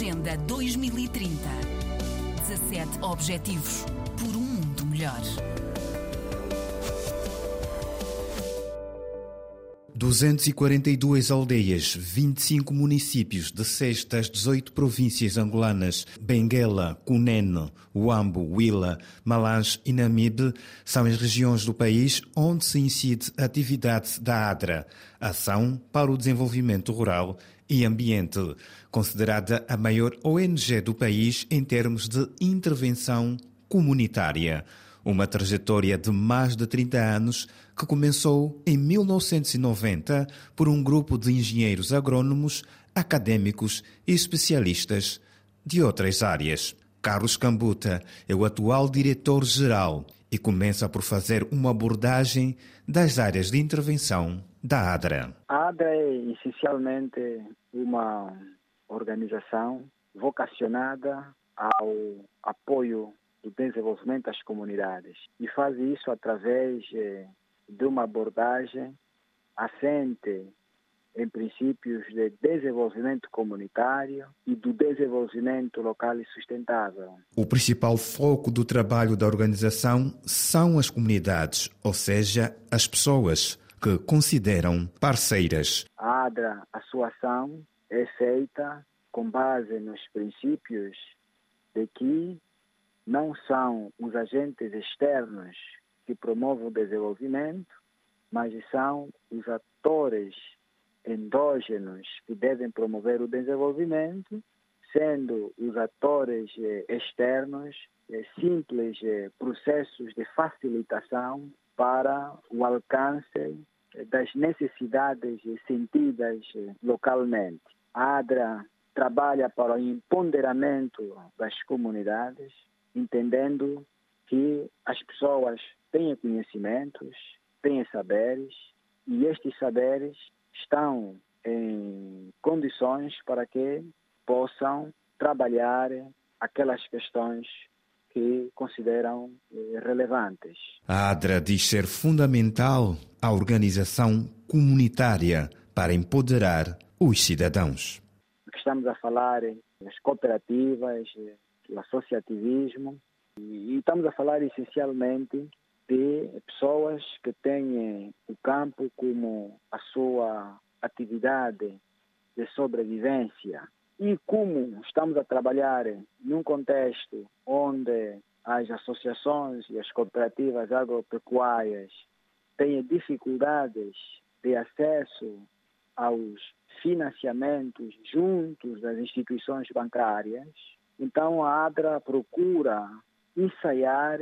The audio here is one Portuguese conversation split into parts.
Agenda 2030. 17 Objetivos por um mundo melhor. 242 aldeias, 25 municípios de 6 das 18 províncias angolanas, Benguela, Cunene, Uambo, Huila, Malange e Namibe, são as regiões do país onde se incide a atividade da ADRA, Ação para o Desenvolvimento Rural e Ambiente, considerada a maior ONG do país em termos de intervenção comunitária. Uma trajetória de mais de 30 anos que começou em 1990 por um grupo de engenheiros agrônomos, acadêmicos e especialistas de outras áreas. Carlos Cambuta é o atual diretor-geral e começa por fazer uma abordagem das áreas de intervenção da ADRA. A ADRA é essencialmente uma organização vocacionada ao apoio do desenvolvimento das comunidades e faz isso através eh, de uma abordagem assente em princípios de desenvolvimento comunitário e do desenvolvimento local e sustentável. O principal foco do trabalho da organização são as comunidades, ou seja, as pessoas que consideram parceiras. A ADRA, a sua ação é feita com base nos princípios de que não são os agentes externos que promovem o desenvolvimento, mas são os atores endógenos que devem promover o desenvolvimento, sendo os atores eh, externos eh, simples eh, processos de facilitação para o alcance das necessidades sentidas localmente. A ADRA trabalha para o empoderamento das comunidades, entendendo que as pessoas têm conhecimentos, têm saberes e estes saberes estão em condições para que possam trabalhar aquelas questões que consideram eh, relevantes. A ADRA diz ser fundamental a organização comunitária para empoderar os cidadãos. Estamos a falar das cooperativas, do associativismo, e estamos a falar essencialmente de pessoas que têm o campo como a sua atividade de sobrevivência. E como estamos a trabalhar num contexto onde as associações e as cooperativas agropecuárias têm dificuldades de acesso aos financiamentos juntos das instituições bancárias, então a ADRA procura ensaiar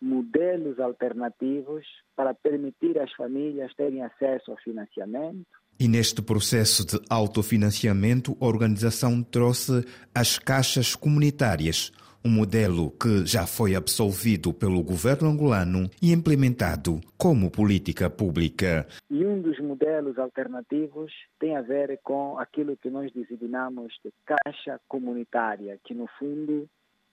modelos alternativos para permitir às famílias terem acesso ao financiamento. E neste processo de autofinanciamento, a organização trouxe as caixas comunitárias, um modelo que já foi absolvido pelo governo angolano e implementado como política pública. E um dos modelos alternativos tem a ver com aquilo que nós designamos de caixa comunitária, que no fundo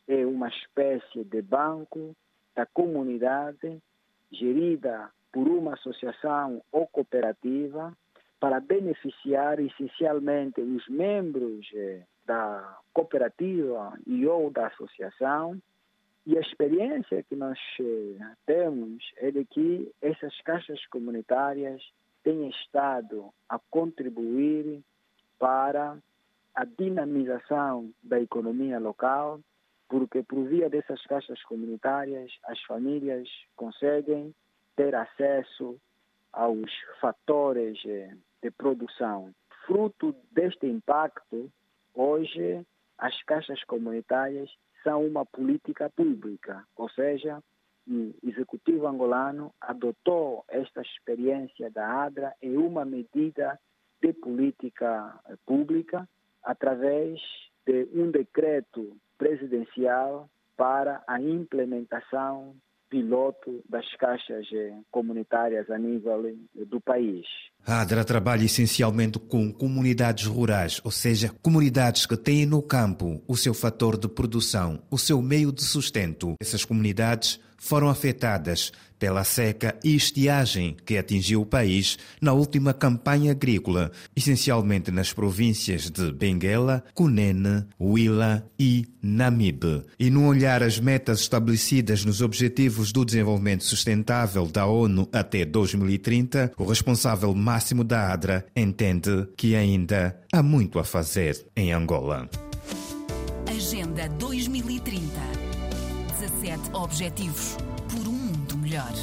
é uma espécie de banco da comunidade gerida por uma associação ou cooperativa para beneficiar essencialmente os membros eh, da cooperativa e ou da associação. E a experiência que nós eh, temos é de que essas caixas comunitárias têm estado a contribuir para a dinamização da economia local, porque por via dessas caixas comunitárias as famílias conseguem ter acesso aos fatores eh, de produção. Fruto deste impacto, hoje as caixas comunitárias são uma política pública, ou seja, o executivo angolano adotou esta experiência da ADRA em uma medida de política pública através de um decreto presidencial para a implementação piloto das caixas eh, comunitárias a nível do país. A ADRA trabalha essencialmente com comunidades rurais, ou seja, comunidades que têm no campo o seu fator de produção, o seu meio de sustento. Essas comunidades foram afetadas pela seca e estiagem que atingiu o país na última campanha agrícola, essencialmente nas províncias de Benguela, Cunene, Huila e Namibe. E no olhar as metas estabelecidas nos Objetivos do Desenvolvimento Sustentável da ONU até 2030, o responsável máximo da ADRA entende que ainda há muito a fazer em Angola. Agenda 2030 17 Objetivos por um mundo melhor.